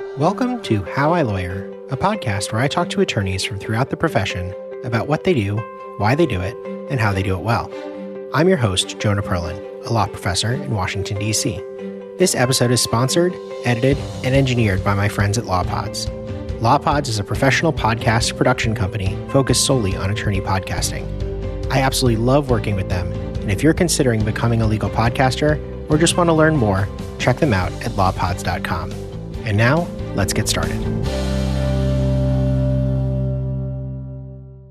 Welcome to How I Lawyer, a podcast where I talk to attorneys from throughout the profession about what they do, why they do it, and how they do it well. I'm your host, Jonah Perlin, a law professor in Washington, D.C. This episode is sponsored, edited, and engineered by my friends at LawPods. LawPods is a professional podcast production company focused solely on attorney podcasting. I absolutely love working with them, and if you're considering becoming a legal podcaster or just want to learn more, check them out at lawpods.com. And now, let's get started.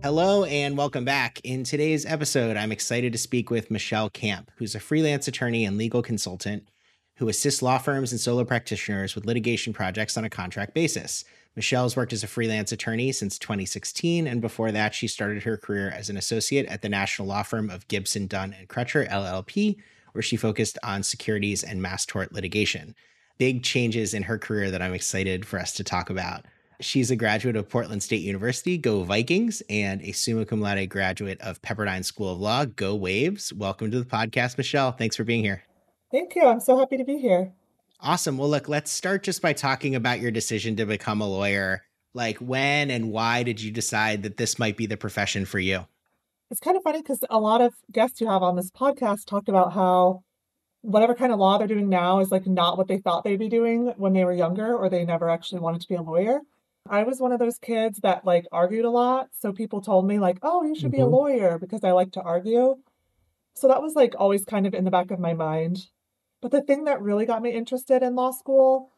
Hello and welcome back. In today's episode, I'm excited to speak with Michelle Camp, who's a freelance attorney and legal consultant who assists law firms and solo practitioners with litigation projects on a contract basis. Michelle's worked as a freelance attorney since 2016, and before that, she started her career as an associate at the national law firm of Gibson, Dunn, and Crutcher, LLP, where she focused on securities and mass tort litigation. Big changes in her career that I'm excited for us to talk about. She's a graduate of Portland State University, go Vikings, and a summa cum laude graduate of Pepperdine School of Law, go Waves. Welcome to the podcast, Michelle. Thanks for being here. Thank you. I'm so happy to be here. Awesome. Well, look, let's start just by talking about your decision to become a lawyer. Like, when and why did you decide that this might be the profession for you? It's kind of funny because a lot of guests you have on this podcast talked about how whatever kind of law they're doing now is like not what they thought they'd be doing when they were younger or they never actually wanted to be a lawyer. I was one of those kids that like argued a lot. So people told me, like, oh, you should mm-hmm. be a mm-hmm. lawyer because I like to argue. So that was like always kind of in the back of my mind. But the thing that really got me interested in law school,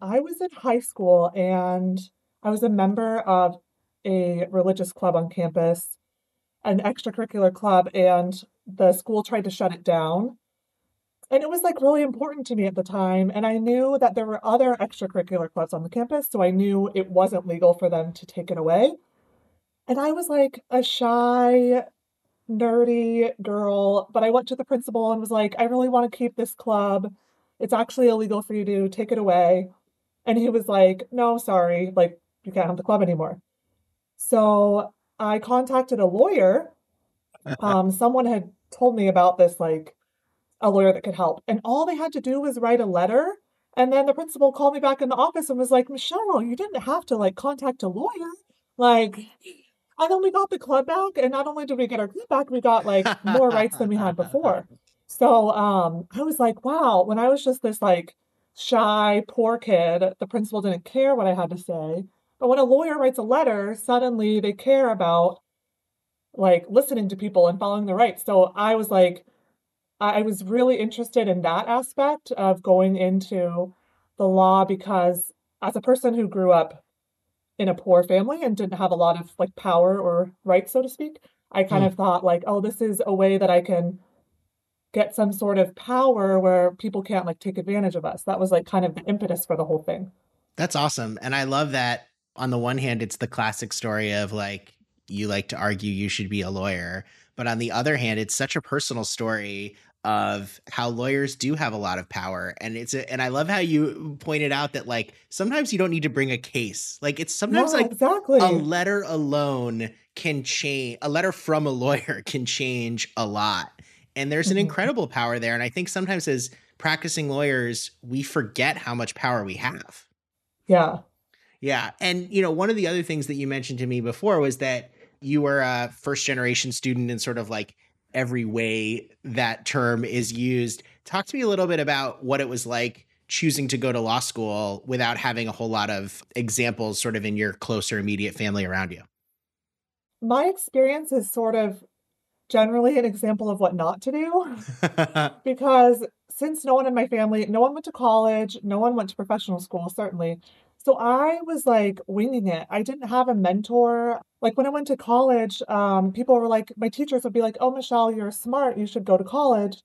I was in high school and I was a member of a religious club on campus, an extracurricular club, and the school tried to shut it down. And it was like really important to me at the time. And I knew that there were other extracurricular clubs on the campus. So I knew it wasn't legal for them to take it away. And I was like a shy, nerdy girl, but I went to the principal and was like, I really want to keep this club. It's actually illegal for you to take it away. And he was like, No, sorry, like you can't have the club anymore. So I contacted a lawyer. Um, someone had told me about this, like a lawyer that could help. And all they had to do was write a letter. And then the principal called me back in the office and was like, Michelle, you didn't have to like contact a lawyer. Like, and then we got the club back, and not only did we get our club back, we got like more rights than we had before. So um, I was like, wow, when I was just this like shy, poor kid, the principal didn't care what I had to say. But when a lawyer writes a letter, suddenly they care about like listening to people and following the rights. So I was like, I was really interested in that aspect of going into the law because as a person who grew up in a poor family and didn't have a lot of like power or rights, so to speak. I kind mm. of thought like, oh, this is a way that I can get some sort of power where people can't like take advantage of us. That was like kind of the impetus for the whole thing. That's awesome. And I love that on the one hand, it's the classic story of like, you like to argue you should be a lawyer. But on the other hand, it's such a personal story of how lawyers do have a lot of power. And it's a, and I love how you pointed out that like sometimes you don't need to bring a case. Like it's sometimes like exactly. a letter alone can change a letter from a lawyer can change a lot. And there's an mm-hmm. incredible power there. And I think sometimes as practicing lawyers we forget how much power we have. Yeah. Yeah. And you know one of the other things that you mentioned to me before was that you were a first generation student and sort of like every way that term is used. Talk to me a little bit about what it was like choosing to go to law school without having a whole lot of examples sort of in your closer immediate family around you. My experience is sort of generally an example of what not to do because since no one in my family, no one went to college, no one went to professional school, certainly. So I was like winging it. I didn't have a mentor. Like when I went to college, um, people were like, my teachers would be like, oh, Michelle, you're smart. You should go to college.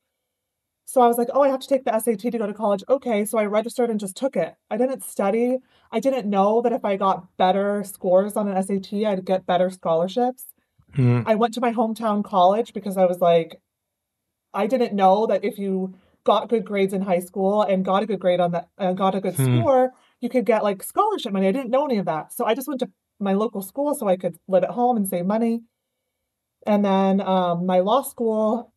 So I was like, oh, I have to take the SAT to go to college. Okay. So I registered and just took it. I didn't study. I didn't know that if I got better scores on an SAT, I'd get better scholarships. Mm. I went to my hometown college because I was like, I didn't know that if you got good grades in high school and got a good grade on that, and got a good mm. score, you could get like scholarship money. I didn't know any of that. So I just went to my local school so I could live at home and save money. And then um, my law school,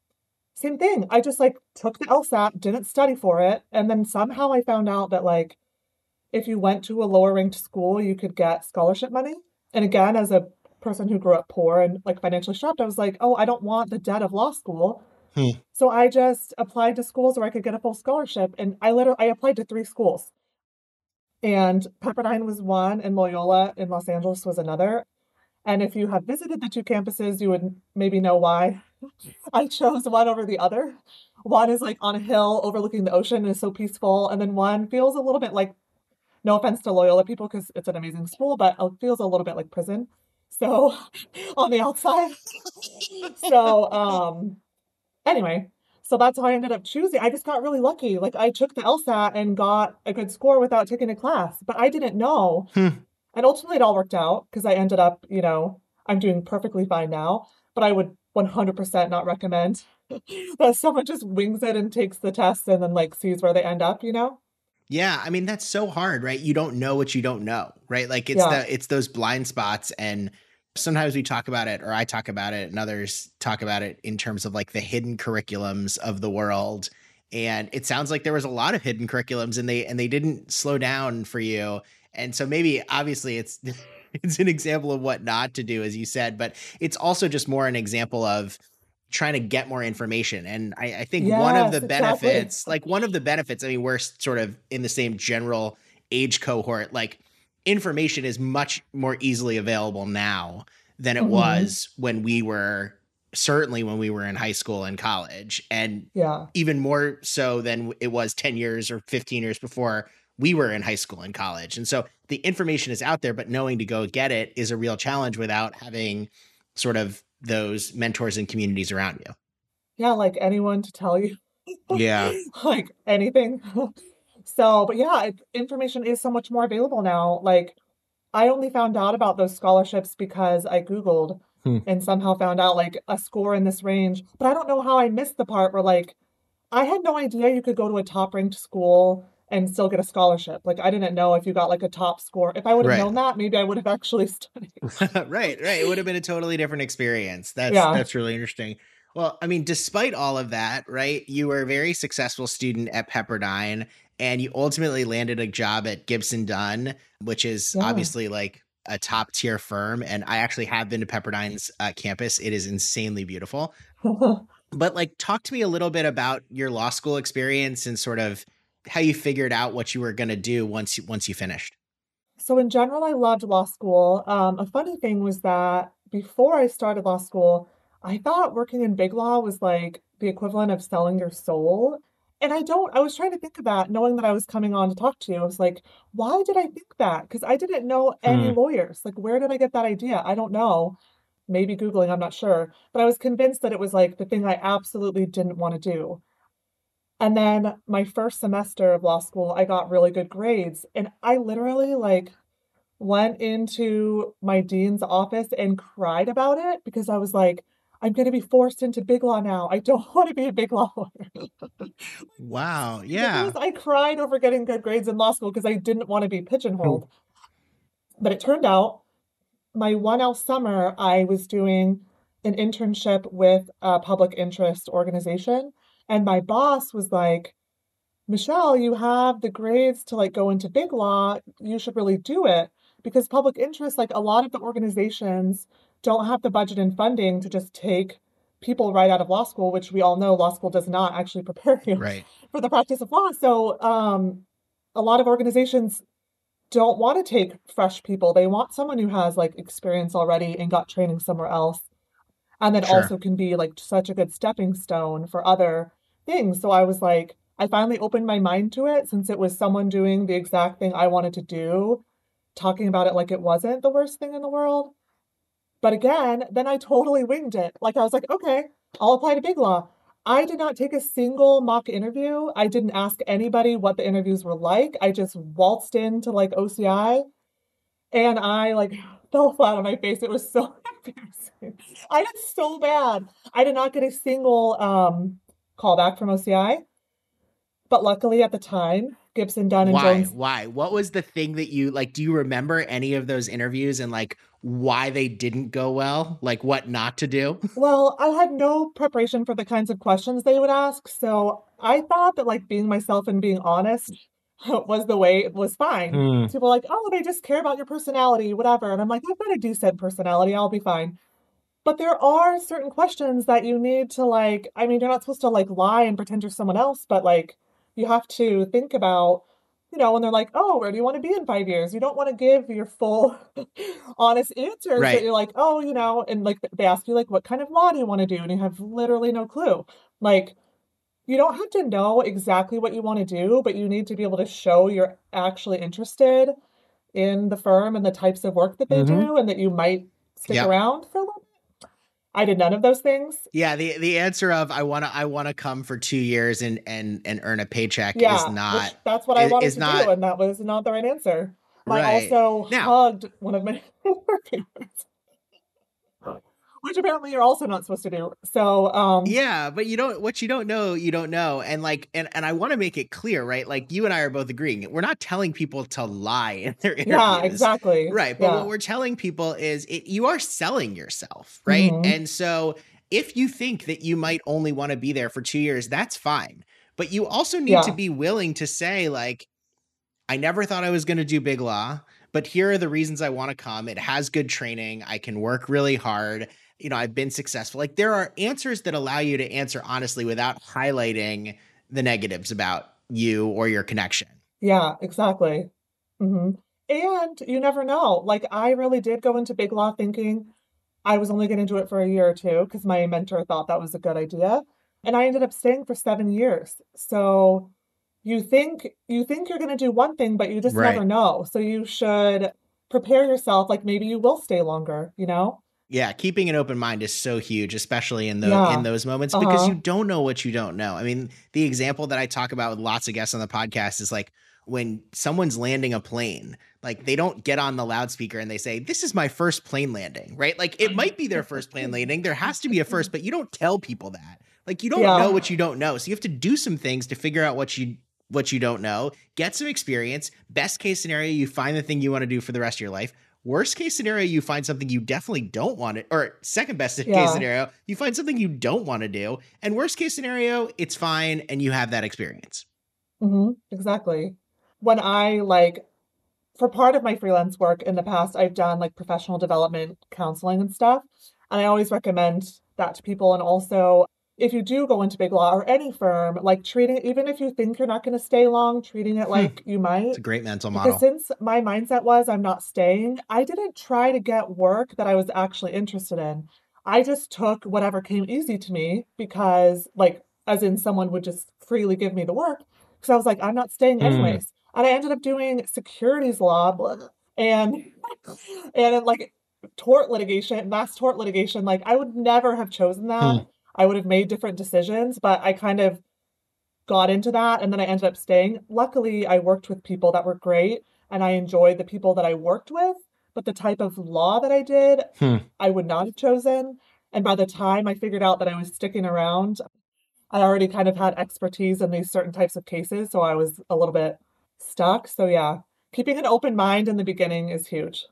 same thing. I just like took the LSAT, didn't study for it. And then somehow I found out that like if you went to a lower ranked school, you could get scholarship money. And again, as a person who grew up poor and like financially strapped, I was like, oh, I don't want the debt of law school. Hmm. So I just applied to schools where I could get a full scholarship. And I literally I applied to three schools. And Pepperdine was one, and Loyola in Los Angeles was another. And if you have visited the two campuses, you would maybe know why I chose one over the other. One is like on a hill overlooking the ocean and is so peaceful. And then one feels a little bit like, no offense to Loyola people because it's an amazing school, but it feels a little bit like prison. So on the outside. so um anyway, so that's how I ended up choosing. I just got really lucky. Like I took the LSAT and got a good score without taking a class, but I didn't know. Hmm. And ultimately, it all worked out because I ended up, you know, I'm doing perfectly fine now. But I would 100% not recommend that someone just wings it and takes the test and then like sees where they end up, you know? Yeah, I mean that's so hard, right? You don't know what you don't know, right? Like it's yeah. the it's those blind spots and sometimes we talk about it or I talk about it and others talk about it in terms of like the hidden curriculums of the world. And it sounds like there was a lot of hidden curriculums and they and they didn't slow down for you and so maybe obviously it's it's an example of what not to do, as you said, but it's also just more an example of trying to get more information. And I, I think yes, one of the benefits, exactly. like one of the benefits, I mean, we're sort of in the same general age cohort, like information is much more easily available now than it mm-hmm. was when we were certainly when we were in high school and college and yeah even more so than it was 10 years or 15 years before we were in high school and college. And so the information is out there, but knowing to go get it is a real challenge without having sort of those mentors and communities around you. Yeah, like anyone to tell you. Yeah. like anything. so, but yeah, it, information is so much more available now. Like I only found out about those scholarships because I Googled hmm. and somehow found out like a score in this range. But I don't know how I missed the part where like I had no idea you could go to a top ranked school and still get a scholarship. Like I didn't know if you got like a top score. If I would have right. known that, maybe I would have actually studied. right, right. It would have been a totally different experience. That's yeah. that's really interesting. Well, I mean, despite all of that, right? You were a very successful student at Pepperdine and you ultimately landed a job at Gibson Dunn, which is yeah. obviously like a top tier firm and I actually have been to Pepperdine's uh, campus. It is insanely beautiful. but like talk to me a little bit about your law school experience and sort of how you figured out what you were going to do once you once you finished. So in general, I loved law school. Um, a funny thing was that before I started law school, I thought working in big law was like the equivalent of selling your soul. And I don't, I was trying to think that, knowing that I was coming on to talk to you. I was like, why did I think that? Because I didn't know any hmm. lawyers. Like, where did I get that idea? I don't know. Maybe Googling, I'm not sure. But I was convinced that it was like the thing I absolutely didn't want to do. And then my first semester of law school, I got really good grades. And I literally like went into my dean's office and cried about it because I was like, I'm going to be forced into big law now. I don't want to be a big law lawyer. wow. Yeah. I cried over getting good grades in law school because I didn't want to be pigeonholed. But it turned out my 1L summer, I was doing an internship with a public interest organization and my boss was like, Michelle, you have the grades to like go into big law. You should really do it because public interest, like a lot of the organizations don't have the budget and funding to just take people right out of law school, which we all know law school does not actually prepare you right. for the practice of law. So um, a lot of organizations don't want to take fresh people. They want someone who has like experience already and got training somewhere else. And then sure. also can be like such a good stepping stone for other things. So I was like, I finally opened my mind to it since it was someone doing the exact thing I wanted to do, talking about it like it wasn't the worst thing in the world. But again, then I totally winged it. Like I was like, okay, I'll apply to Big Law. I did not take a single mock interview. I didn't ask anybody what the interviews were like. I just waltzed into like OCI and I like fell flat on my face. It was so embarrassing. I did so bad. I did not get a single um callback from OCI. But luckily at the time, Gibson Dunn and why? Jones. Why? What was the thing that you like? Do you remember any of those interviews and like why they didn't go well? Like what not to do? Well, I had no preparation for the kinds of questions they would ask. So I thought that like being myself and being honest was the way it was fine. Mm. People are like, oh, they just care about your personality, whatever. And I'm like, I've got a decent personality, I'll be fine. But there are certain questions that you need to like, I mean, you're not supposed to like lie and pretend you're someone else, but like you have to think about, you know, when they're like, oh, where do you want to be in five years? You don't want to give your full honest answers Right. that you're like, oh, you know, and like they ask you like, what kind of law do you want to do? And you have literally no clue. Like, you don't have to know exactly what you want to do, but you need to be able to show you're actually interested in the firm and the types of work that they Mhm. do and that you might stick Yeah. around for a little bit. I did none of those things. Yeah, the the answer of I want to I want to come for 2 years and and and earn a paycheck Yeah, is not that's what I wanted is to not- do, and that was not the right answer. I also Now- hugged one of my which apparently you're also not supposed to do. So, um, Yeah, but you don't what you don't know, you don't know. And like and and I want to make it clear, right? Like you and I are both agreeing. We're not telling people to lie in their interviews. yeah, exactly. Right. But Yeah. what we're telling people is it, you are selling yourself, right? Mhm. And so if you think that you might only want to be there for two years, that's fine. But you also need to be willing to say, like, I never thought I was going to do Big Law, but here are the reasons I want to come. It has good training. I can work really hard. You know, I've been successful. Like, there are answers that allow you to answer honestly without highlighting the negatives about you or your connection. Yeah, exactly. hmm And you never know. Like, I really did go into Big Law thinking I was only going to do it for a year or two because my mentor thought that was a good idea. And I ended up staying for seven years. So you think you think you're going to do one thing, but you just Right. never know. So you should prepare yourself like maybe you will stay longer, you know? Yeah, keeping an open mind is so huge, especially in those Yeah. in those moments because Uh-huh. you don't know what you don't know. I mean, the example that I talk about with lots of guests on the podcast is like when someone's landing a plane, like they don't get on the loudspeaker and they say, "This is my first plane landing," right? Like it might be their first plane landing. There has to be a first, but you don't tell people that. Like you don't Yeah. know what you don't know. So you have to do some things to figure out what you what you don't know, get some experience. Best case scenario, you find the thing you want to do for the rest of your life. Worst case scenario, you find something you definitely don't want to, or second best Yeah. case scenario, you find something you don't want to do. And worst case scenario, it's fine and you have that experience. Mm-hmm, exactly. When I like, for part of my freelance work in the past, I've done like professional development counseling and stuff. And I always recommend that to people. And also, if you do go into big law or any firm, like treating, even if you think you're not going to stay long, treating it like you might. It's a great mental Because model. since my mindset was I'm not staying, I didn't try to get work that I was actually interested in. I just took whatever came easy to me because, like, as in someone would just freely give me the work. Because I was like, I'm not staying Hmm. anyways. And I ended up doing securities law blah, and and like tort litigation, mass tort litigation. Like I would never have chosen that. Hmm. I would have made different decisions, but I kind of got into that and then I ended up staying. Luckily, I worked with people that were great and I enjoyed the people that I worked with, but the type of law that I did, Hmm. I would not have chosen. And by the time I figured out that I was sticking around, I already kind of had expertise in these certain types of cases, so I was a little bit stuck. So yeah, keeping an open mind in the beginning is huge.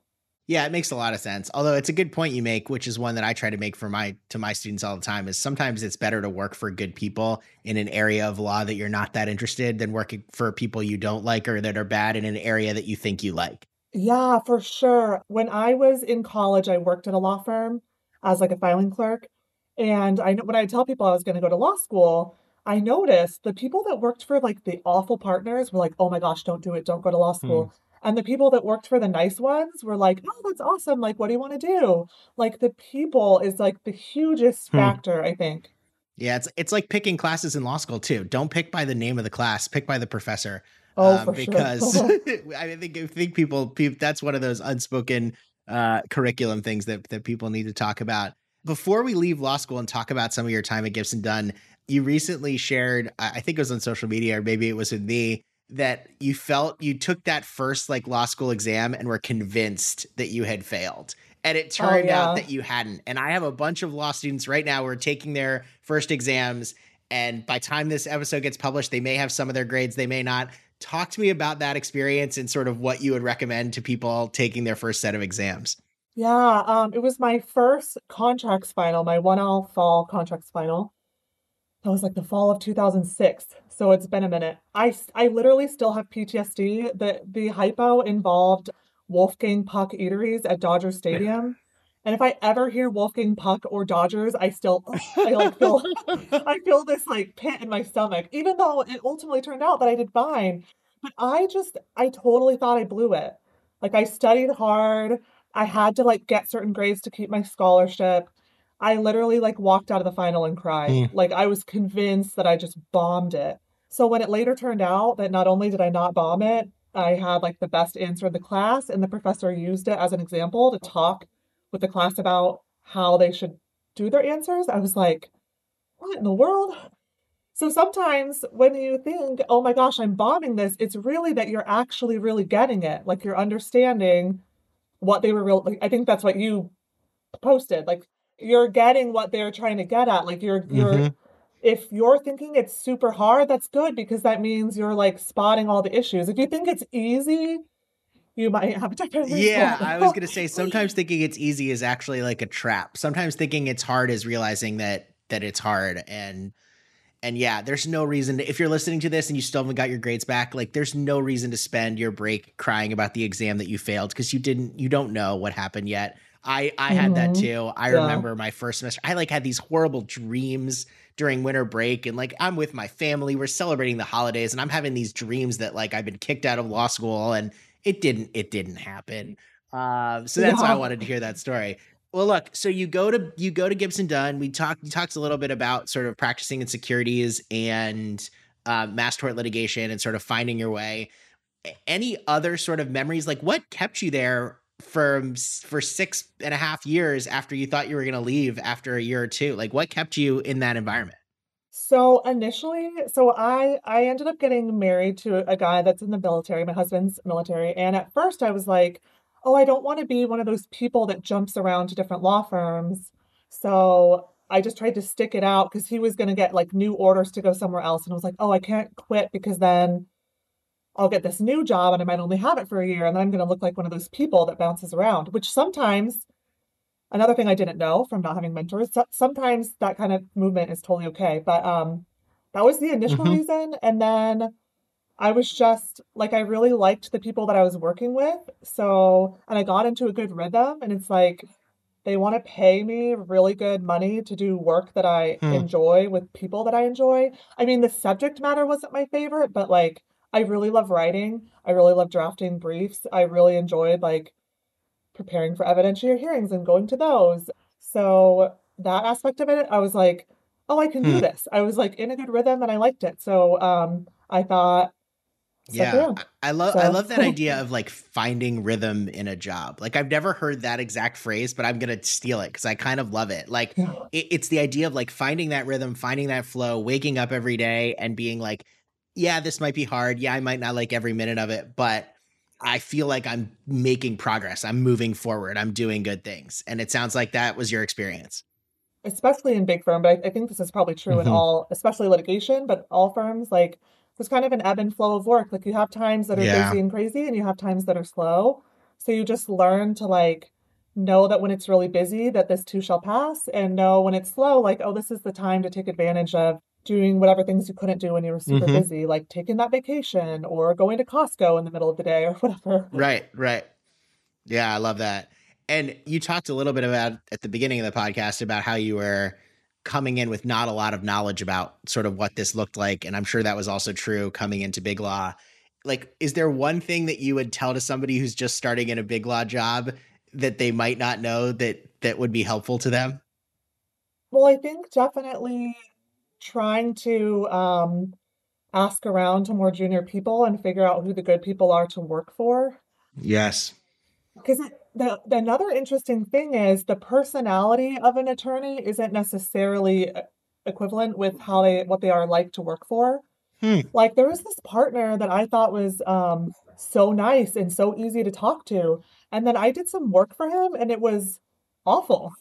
Yeah, it makes a lot of sense. Although it's a good point you make, which is one that I try to make for my to my students all the time is sometimes it's better to work for good people in an area of law that you're not that interested than working for people you don't like or that are bad in an area that you think you like. Yeah, for sure. When I was in college, I worked at a law firm as like a filing clerk. And I know when I tell people I was going to go to law school, I noticed the people that worked for like the awful partners were like, "Oh my gosh, don't do it. Don't go to law hmm. school." And the people that worked for the nice ones were like, "Oh, that's awesome. Like, what do you want to do?" Like the people is like the hugest Hmm. factor, I think. Yeah, it's it's like picking classes in law school too. Don't pick by the name of the class, pick by the professor. Oh, um, for because sure. I think I think people, people that's one of those unspoken uh, curriculum things that that people need to talk about. Before we leave law school and talk about some of your time at Gibson Dunn, you recently shared, I I think it was on social media or maybe it was with me, that you felt you took that first like law school exam and were convinced that you had failed. And it Oh, turned out that you hadn't. And I have a bunch of law students right now who are taking their first exams. And by time this episode gets published, they may have some of their grades, they may not. Talk to me about that experience and sort of what you would recommend to people taking their first set of exams. Yeah, um, it was my first contracts final, my 1L fall contracts final. That was like the fall of 2006. So it's been a minute. I, I literally still have PTSD. The the hypo involved Wolfgang Puck eateries at Dodger Stadium. And if I ever hear Wolfgang Puck or Dodgers, I still I like feel I feel this like pit in my stomach, even though it ultimately turned out that I did fine. But I just I totally thought I blew it. Like I studied hard. I had to like get certain grades to keep my scholarship. I literally like walked out of the final and cried. Mm. Like I was convinced that I just bombed it. So when it later turned out that not only did I not bomb it, I had like the best answer in the class and the professor used it as an example to talk with the class about how they should do their answers. I was like, what in the world? So sometimes when you think, oh my gosh, I'm bombing this, it's really that you're actually really getting it. Like you're understanding what they were real. I think that's what you posted. Like you're getting what they're trying to get at. Like you're you're mm-hmm. If you're thinking it's super hard, that's good because that means you're like spotting all the issues. If you think it's easy, you might have a different Yeah, I was gonna say sometimes thinking it's easy is actually like a trap. Sometimes thinking it's hard is realizing that that it's hard and and yeah, there's no reason to, if you're listening to this and you still haven't got your grades back, like there's no reason to spend your break crying about the exam that you failed because you didn't you don't know what happened yet. I I mm-hmm. had that mm-hmm. too. I yeah. remember my first semester. I like had these horrible dreams during winter break and like I'm with my family, we're celebrating the holidays and I'm having these dreams that like I've been kicked out of law school and it didn't it didn't happen. Uh, so that's yeah. why I wanted to hear that story. Well, look, so you go to you go to Gibson Dunn. We talked you talked a little bit about sort of practicing in securities and uh, mass tort litigation and sort of finding your way. Any other sort of memories? Like what kept you there for for six and a half years after you thought you were going to leave after a year or two? Like what kept you in that environment? So initially, so I I ended up getting married to a guy that's in the military. My husband's military, and at first I was like oh, I don't want to be one of those people that jumps around to different law firms. So I just tried to stick it out because he was going to get like new orders to go somewhere else. And I was like, oh, I can't quit because then I'll get this new job and I might only have it for a year. And then I'm going to look like one of those people that bounces around, which sometimes, another thing I didn't know from not having mentors, sometimes that kind of movement is totally okay. But um, that was the initial mm-hmm. reason. And then I was just like, I really liked the people that I was working with. So, and I got into a good rhythm, and it's like they want to pay me really good money to do work that I hmm. enjoy with people that I enjoy. I mean, the subject matter wasn't my favorite, but like, I really love writing. I really love drafting briefs. I really enjoyed like preparing for evidentiary hearings and going to those. So, that aspect of it, I was like, oh, I can hmm. do this. I was like in a good rhythm and I liked it. So, um, I thought yeah, I love so. I love that idea of like finding rhythm in a job. Like I've never heard that exact phrase, but I'm gonna steal it because I kind of love it. Like it, it's the idea of like finding that rhythm, finding that flow, waking up every day and being like, yeah, this might be hard. Yeah, I might not like every minute of it, but I feel like I'm making progress. I'm moving forward. I'm doing good things, and it sounds like that was your experience especially in big firm, but I, I think this is probably true mm-hmm. in all, especially litigation, but all firms, like there's kind of an ebb and flow of work. Like you have times that are yeah. busy and crazy and you have times that are slow. So you just learn to like know that when it's really busy that this too shall pass and know when it's slow like oh this is the time to take advantage of doing whatever things you couldn't do when you were super mm-hmm. busy like taking that vacation or going to Costco in the middle of the day or whatever. Right, right. Yeah, I love that. And you talked a little bit about at the beginning of the podcast about how you were coming in with not a lot of knowledge about sort of what this looked like. And I'm sure that was also true coming into Big Law. Like, is there one thing that you would tell to somebody who's just starting in a Big Law job that they might not know that that would be helpful to them? Well, I think definitely trying to um, ask around to more junior people and figure out who the good people are to work for. Yes. Because the, the another interesting thing is the personality of an attorney isn't necessarily uh, equivalent with how they what they are like to work for. Hmm. Like there was this partner that I thought was um, so nice and so easy to talk to, and then I did some work for him, and it was awful.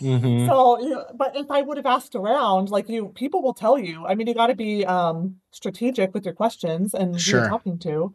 Mm-hmm. So, you know, but if I would have asked around, like you, people will tell you. I mean, you got to be um, strategic with your questions and sure. who you're talking to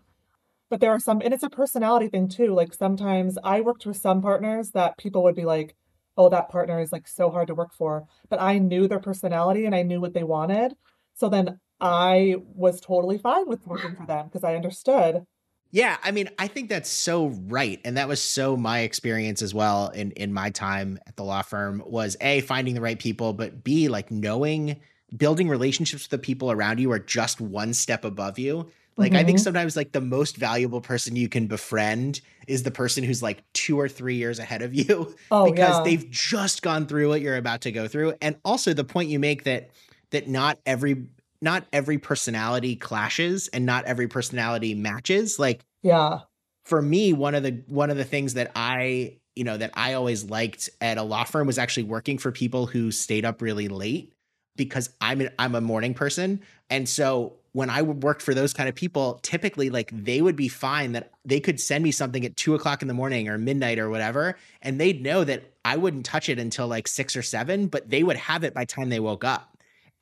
but there are some and it's a personality thing too like sometimes i worked with some partners that people would be like oh that partner is like so hard to work for but i knew their personality and i knew what they wanted so then I was totally fine with working for them because I understood. Yeah, I mean, I think that's so right. And that was so my experience as well in in my time at the law firm was A, finding the right people, but B, like knowing building relationships with the people around you are just one step above you. Like mm-hmm. I think mm-hmm. sometimes like the most valuable person you can befriend is the person who's like 2 or 3 years ahead of you oh, because yeah. they've just gone through what you're about to go through. And also the point you make that that not every not every personality clashes and not every personality matches. Like yeah. For me, one of the one of the things that I, you know, that I always liked at a law firm was actually working for people who stayed up really late because I'm an, I'm a morning person. And so when I worked for those kind of people, typically like they would be fine that they could send me something at two o'clock in the morning or midnight or whatever, and they'd know that I wouldn't touch it until like six or seven, but they would have it by time they woke up.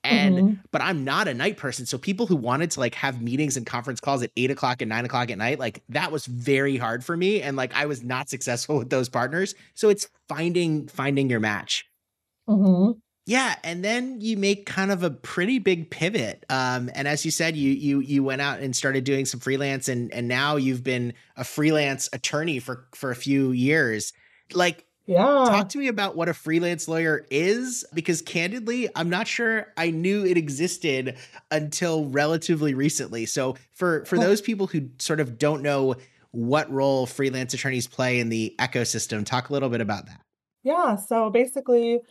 And mm-hmm. but I'm not a night person. So people who wanted to like have meetings and conference calls at eight o'clock and nine o'clock at night, like that was very hard for me. And like I was not successful with those partners. So it's finding finding your match. Mm-hmm. Yeah, and then you make kind of a pretty big pivot. Um, and as you said, you you you went out and started doing some freelance, and and now you've been a freelance attorney for for a few years. Like yeah. Talk to me about what a freelance lawyer is because candidly, I'm not sure I knew it existed until relatively recently. So for for those people who sort of don't know what role freelance attorneys play in the ecosystem, talk a little bit about that. Yeah, so basically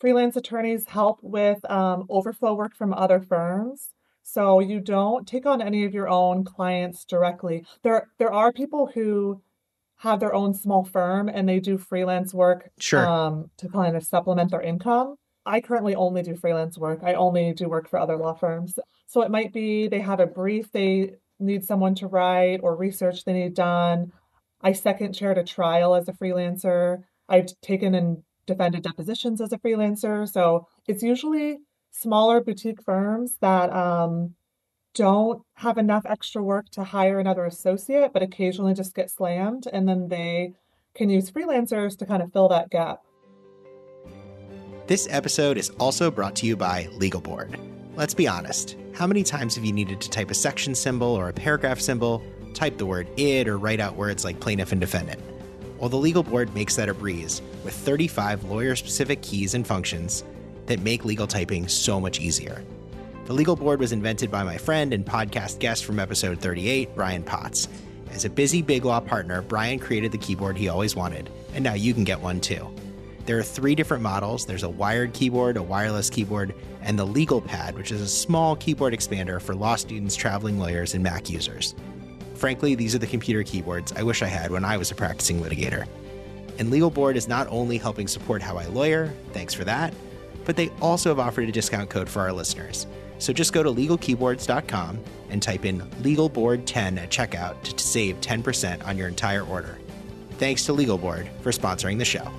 freelance attorneys help with um, overflow work from other firms. So you don't take on any of your own clients directly. There there are people who have their own small firm and they do freelance work sure. um, to kind of supplement their income. I currently only do freelance work. I only do work for other law firms. So it might be they have a brief they need someone to write or research they need done. I second chaired a trial as a freelancer. I've taken and defended depositions as a freelancer. So it's usually smaller boutique firms that um, don't have enough extra work to hire another associate, but occasionally just get slammed. And then they can use freelancers to kind of fill that gap. This episode is also brought to you by Legal Board. Let's be honest. How many times have you needed to type a section symbol or a paragraph symbol, type the word id, or write out words like plaintiff and defendant? Well, the Legal Board makes that a breeze with 35 lawyer specific keys and functions that make legal typing so much easier. The legal board was invented by my friend and podcast guest from episode 38, Brian Potts. As a busy Big Law partner, Brian created the keyboard he always wanted, and now you can get one too. There are three different models there's a wired keyboard, a wireless keyboard, and the Legal Pad, which is a small keyboard expander for law students, traveling lawyers, and Mac users. Frankly, these are the computer keyboards I wish I had when I was a practicing litigator. And Legal Board is not only helping support how I lawyer, thanks for that, but they also have offered a discount code for our listeners. So just go to legalkeyboards.com and type in legalboard10 at checkout to, save 10% on your entire order. Thanks to Legal Board for sponsoring the show.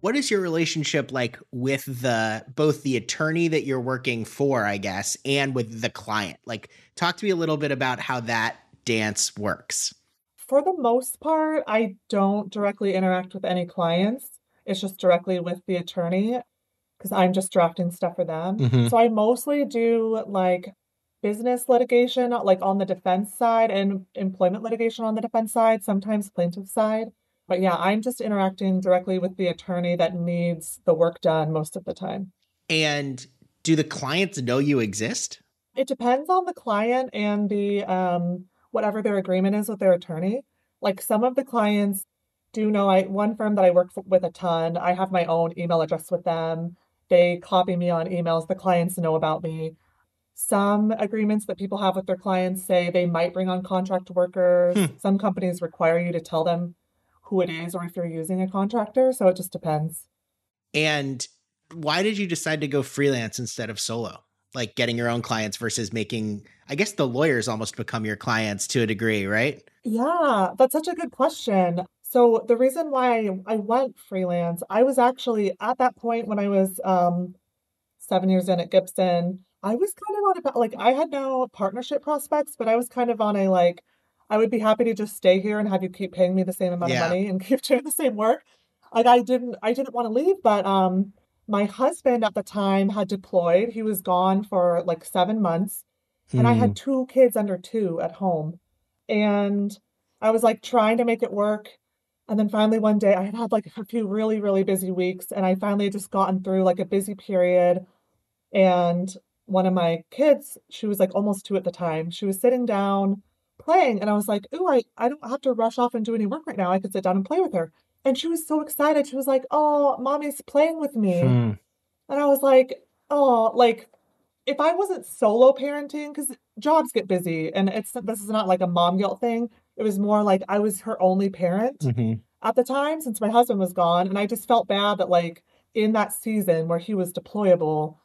What is your relationship like with the both the attorney that you're working for, I guess, and with the client? Like talk to me a little bit about how that dance works for the most part, I don't directly interact with any clients. It's just directly with the attorney because I'm just drafting stuff for them. Mm-hmm. So I mostly do like business litigation, like on the defense side, and employment litigation on the defense side, sometimes plaintiff side. But yeah, I'm just interacting directly with the attorney that needs the work done most of the time. And do the clients know you exist? It depends on the client and the um, whatever their agreement is with their attorney. Like some of the clients do know I one firm that I work with a ton, I have my own email address with them. They copy me on emails. The clients know about me. Some agreements that people have with their clients say they might bring on contract workers. Hmm. Some companies require you to tell them who it is or if you're using a contractor. So it just depends. And why did you decide to go freelance instead of solo? Like getting your own clients versus making I guess the lawyers almost become your clients to a degree, right? Yeah, that's such a good question. So the reason why I went freelance, I was actually at that point when I was um 7 years in at Gibson, I was kind of on about like I had no partnership prospects, but I was kind of on a like I would be happy to just stay here and have you keep paying me the same amount yeah. of money and keep doing the same work. like I didn't I didn't want to leave, but um my husband at the time had deployed. He was gone for like 7 months and I Hmm. had two kids under 2 at home. And I was like trying to make it work. And then finally one day I had had like a few really really busy weeks and I finally just gotten through like a busy period and one of my kids, she was like almost 2 at the time. She was sitting down playing and I was like, "Ooh, I I don't have to rush off and do any work right now. I could sit down and play with her." And she was so excited. She was like, "Oh, mommy's playing with me." Hmm. And I was like, "Oh, like if I wasn't solo parenting, because jobs get busy and it's this is not like a mom guilt thing. It was more like I was her only parent Mhm. at the time since my husband was gone, and I just felt bad that like in that season where he was deployable,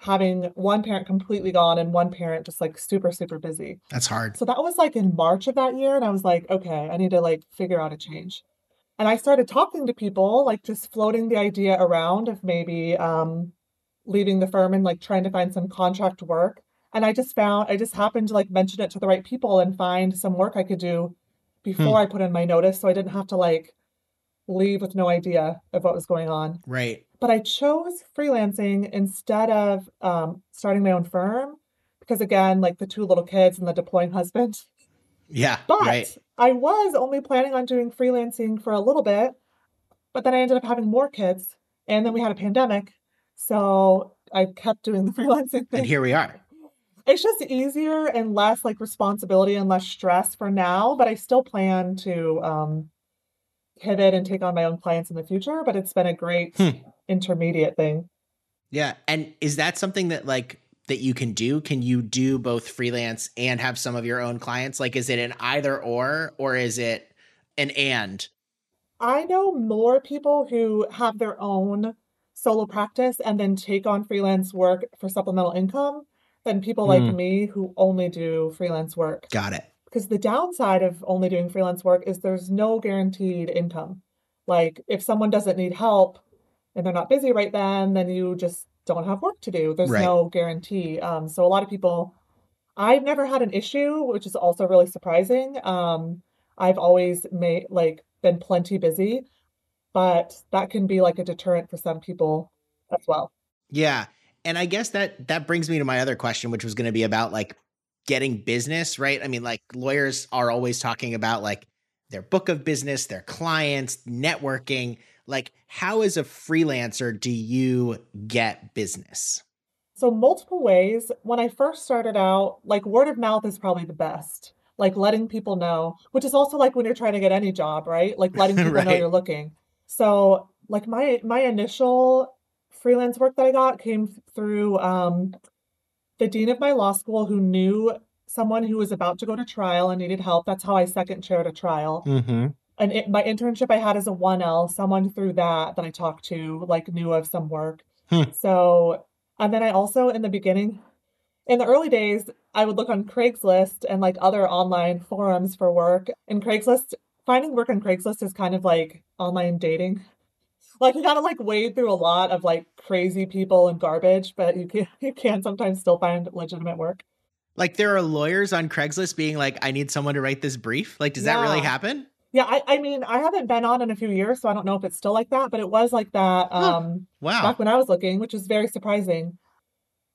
having one parent completely gone and one parent just like super, super busy. That's hard. So that was like in March of that year, and I was like, okay, I need to like figure out a change. And I started talking to people, like just floating the idea around of maybe um, leaving the firm and like trying to find some contract work. And I just found, I just happened to like mention it to the right people and find some work I could do before I put in my notice. So I didn't have to like leave with no idea of what was going on. Right. But I chose freelancing instead of um, starting my own firm because, again, like the two little kids and the deploying husband. Yeah. But right. I was only planning on doing freelancing for a little bit, but then I ended up having more kids, and then we had a pandemic. So I kept doing the freelancing And here we are. It's just easier and less like responsibility and less stress for now, but I still plan to um, pivot and take on my own clients in the future. But it's been a great Hmm. intermediate thing. Yeah. And is that something that like that you can do? Can you do both freelance and have some of your own clients? Like is it an either or or is it an and? I know more people who have their own solo practice and then take on freelance work for supplemental income than people like Mm. me who only do freelance work. Got it. Because the downside of only doing freelance work is there's no guaranteed income. Like if someone doesn't need help and they're not busy right then, then you just don't have work to do. There's Right. no guarantee. Um, so a lot of people, I've never had an issue, which is also really surprising. Um, I've always made like been plenty busy, but that can be like a deterrent for some people as well. Yeah. And I guess that that brings me to my other question, which was going to be about like getting business, right? I mean, like lawyers are always talking about like their book of business, their clients, networking. Like, how as a freelancer do you get business? So multiple ways. When I first started out, like word of mouth is probably the best. Like letting people know, which is also like when you're trying to get any job, right? Like letting people know you're looking. So like my my initial freelance work that I got came through um, the dean of my law school who knew someone who was about to go to trial and needed help. That's how I second chaired a trial. Mm-hmm. And it, my internship I had as a 1L, someone through that that I talked to like knew of some work. Hmm. So, and then I also in the beginning, in the early days, I would look on Craigslist and like other online forums for work. And Craigslist, finding work on Craigslist is kind of like online dating. Like you gotta like wade through a lot of like crazy people and garbage, but you can you can sometimes still find legitimate work. Like, there are lawyers on Craigslist being like, I need someone to write this brief. Like, does that really happen? Yeah, I, I mean, I haven't been on in a few years, so I don't know if it's still like that, but it was like that Huh. um Wow. back when I was looking, which is very surprising.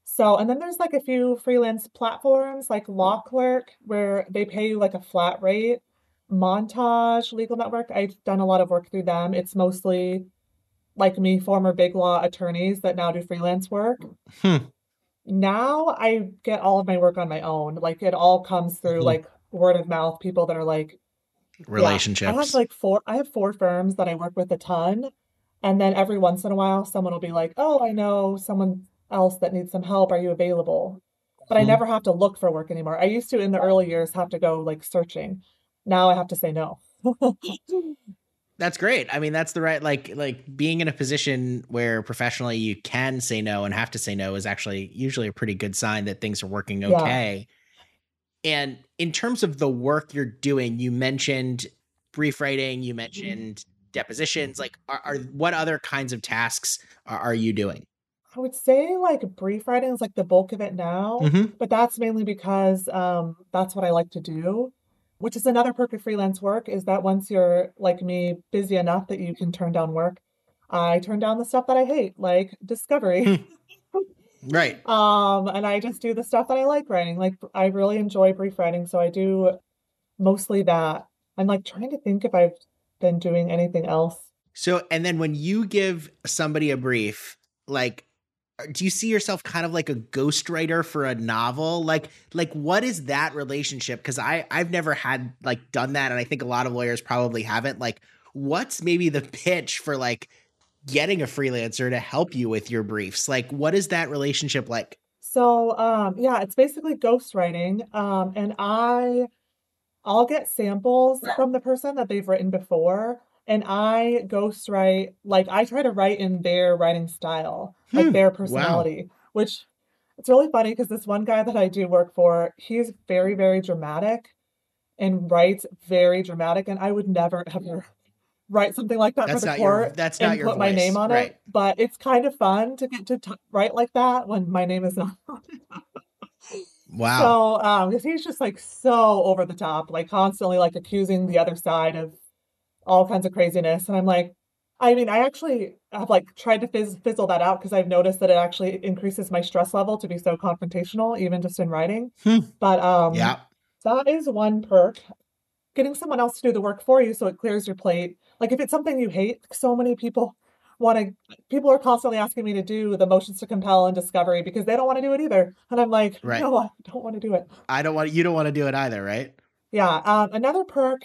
So, and then there's like a few freelance platforms like Law Clerk where they pay you like a flat rate. Montage Legal Network, I've done a lot of work through them. It's mostly like me, former big law attorneys that now do freelance work. Hmm. Now I get all of my work on my own. Like it all comes through Mhm. like word of mouth, people that are like, yeah, I have like four, I have four firms that I work with a ton. And then every once in a while, someone will be like, oh, I know someone else that needs some help. Are you available? But I Mhm. never have to look for work anymore. I used to in the early years have to go like searching. Now I have to say no. That's great. I mean, that's the right like like being in a position where professionally you can say no and have to say no is actually usually a pretty good sign that things are working Yeah. And in terms of the work you're doing, you mentioned brief writing, you mentioned depositions. Like, are, are what other kinds of tasks are, are you doing? I would say like brief writing is like the bulk of it now, Mhm. but that's mainly because um, that's what I like to do. which is another perk of freelance work is that once you're like me busy enough that you can turn down work i turn down the stuff that i hate like discovery right. Um and i just do the stuff that i like writing. Like i really enjoy brief writing so i do mostly that. I'm like trying to think if i've been doing anything else. So and then when you give somebody a brief like do you see yourself kind of like a ghostwriter for a novel? Like like what is that relationship? Because i i've never had like done that and i think a lot of lawyers probably haven't. Like what's maybe the pitch for like getting a freelancer to help you with your briefs? Like what is that relationship like? So um yeah it's basically ghostwriting um and i i'll get samples from the person that they've written before and I ghostwrite like I try to write in their writing style, like Hmm, their wow. personality, which it's really funny because this one guy that I do work for, he's very, very dramatic and writes very dramatic, and I would never ever write something like that for That's the not your court that's not and your put my name on Right. it. But it's kind of fun to get to t- write like that when my name is not. Wow. So, um, because he's just like so over the top, like constantly like accusing the other side of all kinds of craziness. And I'm like, I mean, I actually have like tried to fizz fizzle that out because I've noticed that it actually increases my stress level to be so confrontational, even just in writing. Hmm. But um, yeah. that is one perk. Getting someone else to do the work for you so it clears your plate. Like if it's something you hate, so many people want to, people are constantly asking me to do the motions to compel and discovery because they don't want to do it either. And I'm like, Right. no, I don't want to do it. I don't want you don't want to do it either, right? Yeah. Um, another perk,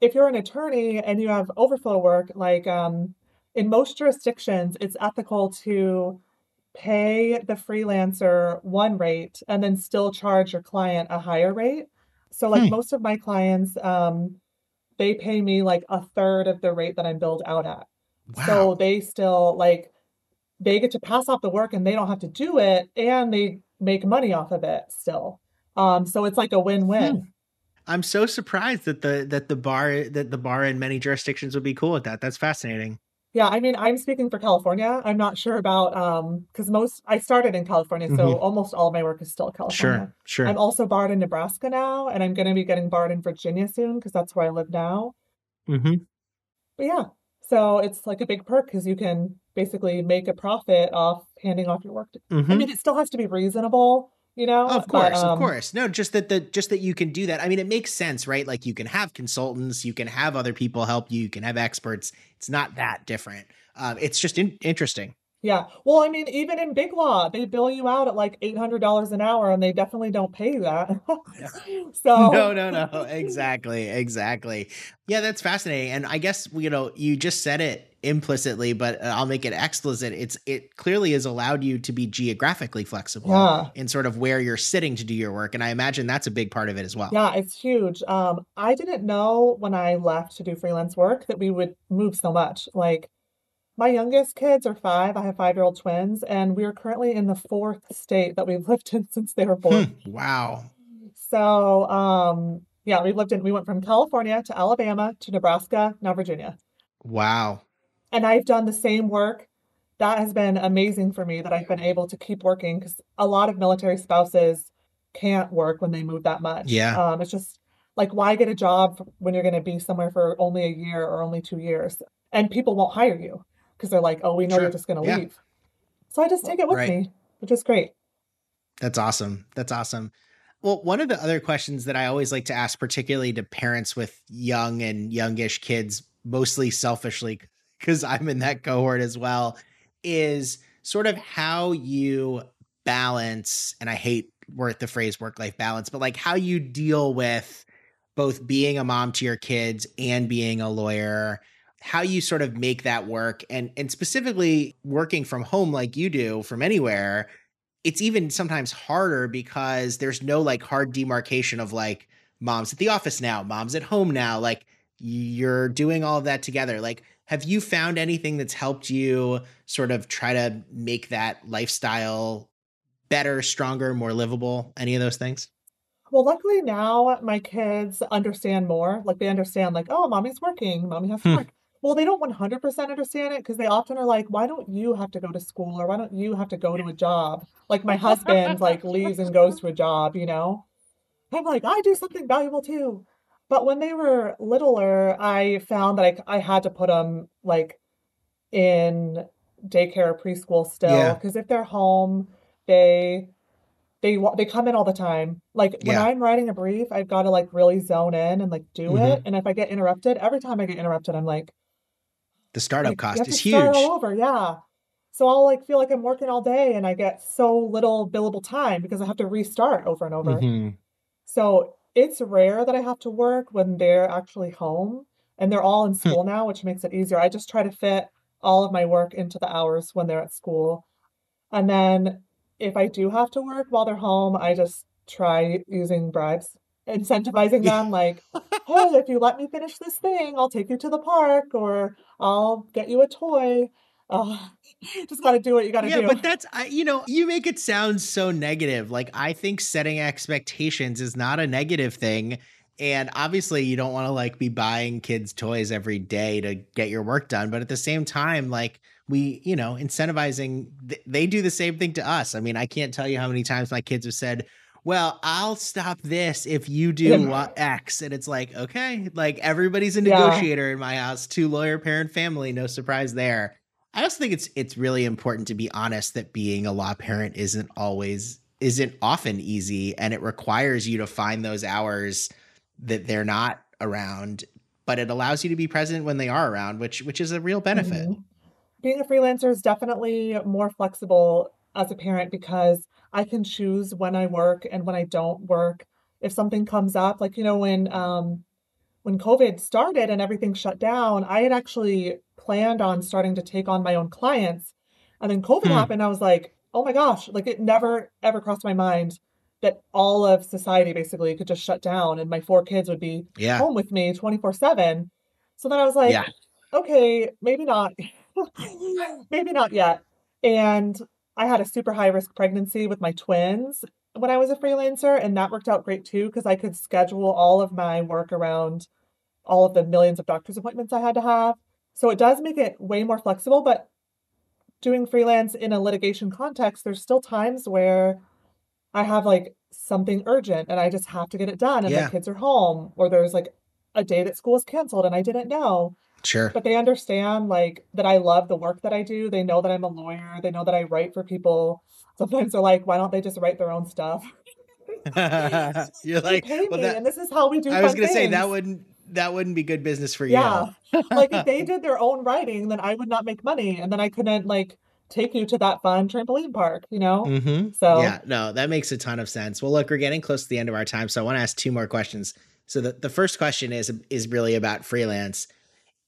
if you're an attorney and you have overflow work, like um, in most jurisdictions, it's ethical to pay the freelancer one rate and then still charge your client a higher rate. So, like Hmm. most of my clients, um, they pay me like a third of the rate that I'm billed out at. Wow. So they still like they get to pass off the work and they don't have to do it and they make money off of it still. Um, so it's like a win-win. I'm so surprised that the that the bar that the bar in many jurisdictions would be cool with that. That's fascinating. Yeah, I mean, I'm speaking for California. I'm not sure about um because most I started in California, so Mhm. almost all my work is still California. Sure, sure. I'm also barred in Nebraska now, and I'm going to be getting barred in Virginia soon because that's where I live now. hmm But yeah, so it's like a big perk because you can basically make a profit off handing off your work. to- I hmm mean, it still has to be reasonable, you know. Of but, course, of um, course. No, just that the just that you can do that. I mean, it makes sense, right? Like you can have consultants, you can have other people help you, you can have experts. It's not that different. Um, it's just in- interesting. Yeah. Well, I mean, even in Big Law, they bill you out at like $800 an hour, and they definitely don't pay that. So No, no, no. Exactly, exactly. Yeah, that's fascinating. And I guess you know you just said it implicitly, but uh, I'll make it explicit. It's it clearly has allowed you to be geographically flexible Yeah. in sort of where you're sitting to do your work, and I imagine that's a big part of it as well. Yeah, it's huge. Um, I didn't know when I left to do freelance work that we would move so much. Like, my youngest kids are five. I have five-year-old twins, and we are currently in the fourth state that we've lived in since they were born. Hmm, wow. So, um, yeah, we've lived in, we went from California to Alabama to Nebraska, now Virginia. Wow. And I've done the same work. That has been amazing for me that I've been able to keep working because a lot of military spouses can't work when they move that much. Yeah. Um, it's just like, why get a job when you're going to be somewhere for only a year or only two years? And people won't hire you because they're like, oh, we know Sure. you're just going to Yeah. leave. So I just take it with Right. me, which is great. That's awesome. That's awesome. Well, one of the other questions that I always like to ask, particularly to parents with young and youngish kids, mostly selfishly, because I'm in that cohort as well, is sort of how you balance, and I hate the phrase work life balance, but like how you deal with both being a mom to your kids and being a lawyer how you sort of make that work and and specifically working from home like you do from anywhere it's even sometimes harder because there's no like hard demarcation of like mom's at the office now, mom's at home now. Like you're doing all of that together. Like, have you found anything that's helped you sort of try to make that lifestyle better, stronger, more livable? Any of those things? Well, luckily now my kids understand more. Like they understand, like, oh, mommy's working, mommy has to Hmm. work. Well, they don't 100% understand it because they often are like, why don't you have to go to school or why don't you have to go to a job? Like my husband like leaves and goes to a job, you know? I'm like, I do something valuable too. But when they were littler, I found that I, I had to put them like in daycare or preschool still Yeah. because if they're home, they they they come in all the time. Like when Yeah. I'm writing a brief, I've got to like really zone in and like do Mhm. it. And if I get interrupted, every time I get interrupted, I'm like, The startup like cost is huge. all over. Yeah. So I'll like feel like I'm working all day and I get so little billable time because I have to restart over and over. Mhm. So it's rare that I have to work when they're actually home and they're all in Hmm. school now, which makes it easier. I just try to fit all of my work into the hours when they're at school. And then if I do have to work while they're home, I just try using bribes, incentivizing them like, hey, if you let me finish this thing, I'll take you to the park or I'll get you a toy. Uh, just got to do what you got to Yeah, do. Yeah, but that's I, you know, you make it sound so negative. Like I think setting expectations is not a negative thing. And obviously you don't want to like be buying kids toys every day to get your work done, but at the same time like we, you know, incentivizing th- they do the same thing to us. I mean, I can't tell you how many times my kids have said, "Well, I'll stop this if you do Yeah. what X." And it's like, "Okay, like everybody's a Yeah. negotiator in my house, two lawyer parent family, no surprise there." I also think it's it's really important to be honest that being a law parent isn't always isn't often easy and it requires you to find those hours that they're not around but it allows you to be present when they are around which which is a real benefit. Mhm. Being a freelancer is definitely more flexible as a parent because I can choose when I work and when I don't work. If something comes up, like you know, when um when COVID started and everything shut down, I had actually planned on starting to take on my own clients. And then COVID Hmm. happened, I was like, oh my gosh, like it never ever crossed my mind that all of society basically could just shut down and my four kids would be Yeah. home with me 24/7. So then I was like, Yeah. okay, maybe not. maybe not yet. And I had a super high risk pregnancy with my twins when I was a freelancer, and that worked out great too because I could schedule all of my work around all of the millions of doctor's appointments I had to have. So it does make it way more flexible, but doing freelance in a litigation context, there's still times where I have like something urgent and I just have to get it done and Yeah. my kids are home, or there's like a day that school is canceled and I didn't know. Sure. But they understand like that I love the work that I do. They know that I'm a lawyer. They know that I write for people. Sometimes they're like, why don't they just write their own stuff? You're like, pay well me, that and this is how we do I was going to say that wouldn't that wouldn't be good business for you. Yeah. Like if they did their own writing, then I would not make money, and then I couldn't like take you to that fun trampoline park, you know? Mm-hmm. So Yeah, no, that makes a ton of sense. Well, look, we're getting close to the end of our time, so I want to ask two more questions. So the, the first question is is really about freelance.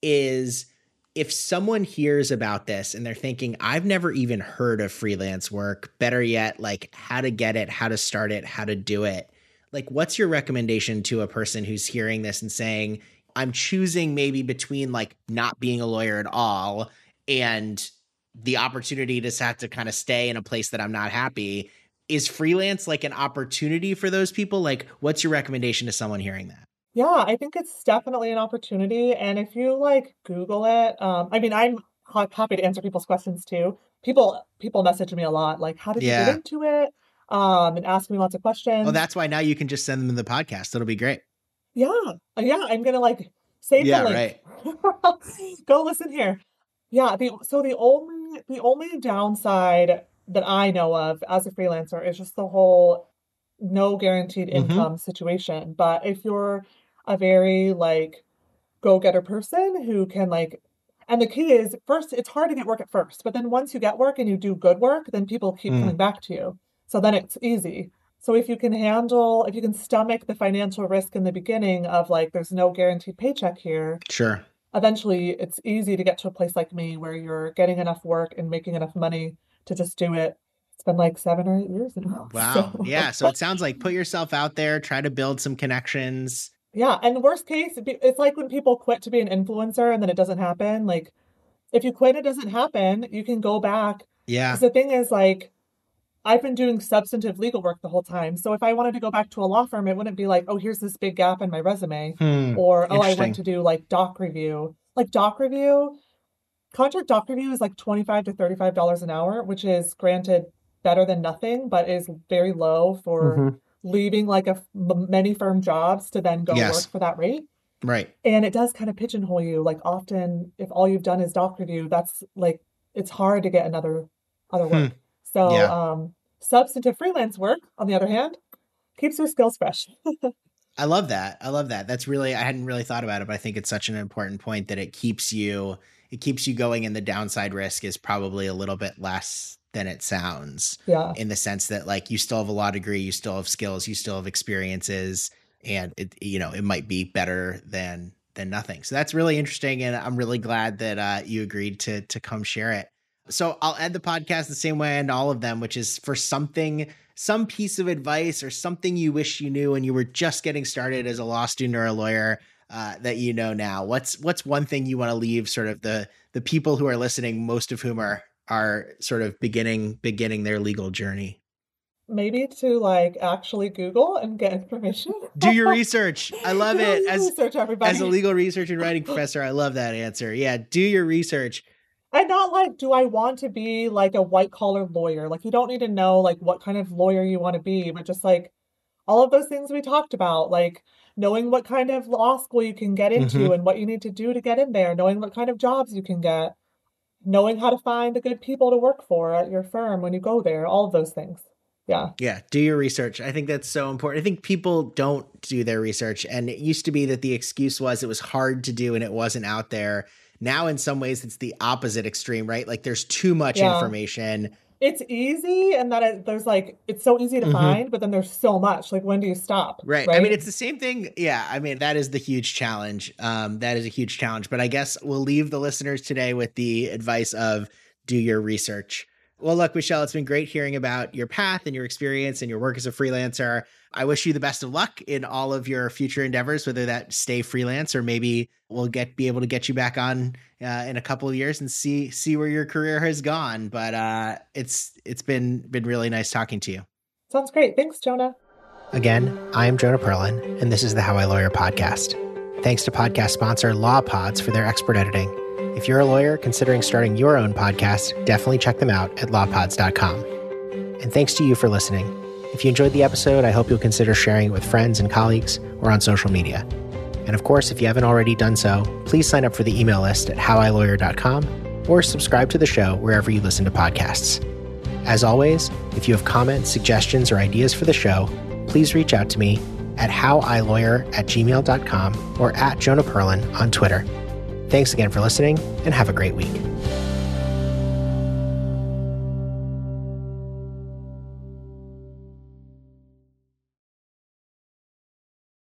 Is if someone hears about this and they're thinking, I've never even heard of freelance work, better yet, like how to get it, how to start it, how to do it. Like, what's your recommendation to a person who's hearing this and saying, I'm choosing maybe between like not being a lawyer at all and the opportunity to have to kind of stay in a place that I'm not happy. Is freelance like an opportunity for those people? Like, what's your recommendation to someone hearing that? Yeah, I think it's definitely an opportunity. And if you like Google it, um, I mean, I'm ha- happy to answer people's questions too. People people message me a lot, like, how did you Yeah. get into it? Um, and ask me lots of questions. Well, that's why now you can just send them to the podcast. It'll be great. Yeah, uh, yeah, I'm gonna like save Yeah, the link. Go listen here. Yeah, the so the only the only downside that I know of as a freelancer is just the whole no guaranteed Mhm. income situation. But if you're a very like go-getter person who can like and the key is first it's hard to get work at first, but then once you get work and you do good work, then people keep Mm. coming back to you. So then it's easy. So if you can handle, if you can stomach the financial risk in the beginning of like, there's no guaranteed paycheck here, Sure. eventually it's easy to get to a place like me where you're getting enough work and making enough money to just do it. It's been like seven or eight years now. Wow. So- Yeah. So it sounds like put yourself out there, try to build some connections. Yeah, and the worst case, it's like when people quit to be an influencer and then it doesn't happen. Like, if you quit, it doesn't happen. You can go back. Yeah. the thing is, like, I've been doing substantive legal work the whole time. So if I wanted to go back to a law firm, it wouldn't be like, oh, here's this big gap in my resume, Hmm. or oh, I went to do like doc review. Like doc review, contract doc review is like 25 to $35 an hour, which is granted better than nothing, but is very low for Mhm. Leaving like a many firm jobs to then go yes. work for that rate. Right. And it does kind of pigeonhole you. Like often if all you've done is doc review, that's like it's hard to get another other work. Hmm. So yeah. um substantive freelance work, on the other hand, keeps your skills fresh. I love that. I love that. That's really I hadn't really thought about it, but I think it's such an important point that it keeps you it keeps you going and the downside risk is probably a little bit less than it sounds. Yeah. In the sense that like you still have a law degree, you still have skills, you still have experiences, and it you know, it might be better than than nothing. So that's really interesting. And I'm really glad that uh, you agreed to to come share it. So I'll end the podcast the same way I end all of them, which is for something, some piece of advice or something you wish you knew when you were just getting started as a law student or a lawyer uh, that you know now. What's what's one thing you want to leave sort of the the people who are listening, most of whom are are sort of beginning beginning their legal journey? Maybe to like actually Google and get information. Do your research. I love do it. As, research, everybody. as a legal research and writing professor, I love that answer. Yeah, do your research. And not like, do I want to be like a white collar lawyer? Like, you don't need to know like what kind of lawyer you want to be, but just like all of those things we talked about, like knowing what kind of law school you can get into mm-hmm. and what you need to do to get in there, knowing what kind of jobs you can get, knowing how to find the good people to work for at your firm when you go there, all of those things. Yeah. Yeah. Do your research. I think that's so important. I think people don't do their research. And it used to be that the excuse was it was hard to do and it wasn't out there. Now, in some ways, it's the opposite extreme, right? Like there's too much yeah. information it's easy and that it, there's like it's so easy to mm-hmm. find but then there's so much like when do you stop right. right i mean it's the same thing yeah i mean that is the huge challenge um that is a huge challenge but i guess we'll leave the listeners today with the advice of do your research well, look, Michelle, it's been great hearing about your path and your experience and your work as a freelancer. I wish you the best of luck in all of your future endeavors, whether that stay freelance or maybe we'll get be able to get you back on uh, in a couple of years and see see where your career has gone. But uh, it's it's been been really nice talking to you. Sounds great. Thanks, Jonah. Again, I am Jonah Perlin, and this is the How I Lawyer podcast. Thanks to podcast sponsor LawPods for their expert editing. If you're a lawyer considering starting your own podcast, definitely check them out at lawpods.com. And thanks to you for listening. If you enjoyed the episode, I hope you'll consider sharing it with friends and colleagues or on social media. And of course, if you haven't already done so, please sign up for the email list at howilawyer.com or subscribe to the show wherever you listen to podcasts. As always, if you have comments, suggestions, or ideas for the show, please reach out to me at howilawyer at gmail.com or at Jonah Perlin on Twitter. Thanks again for listening and have a great week.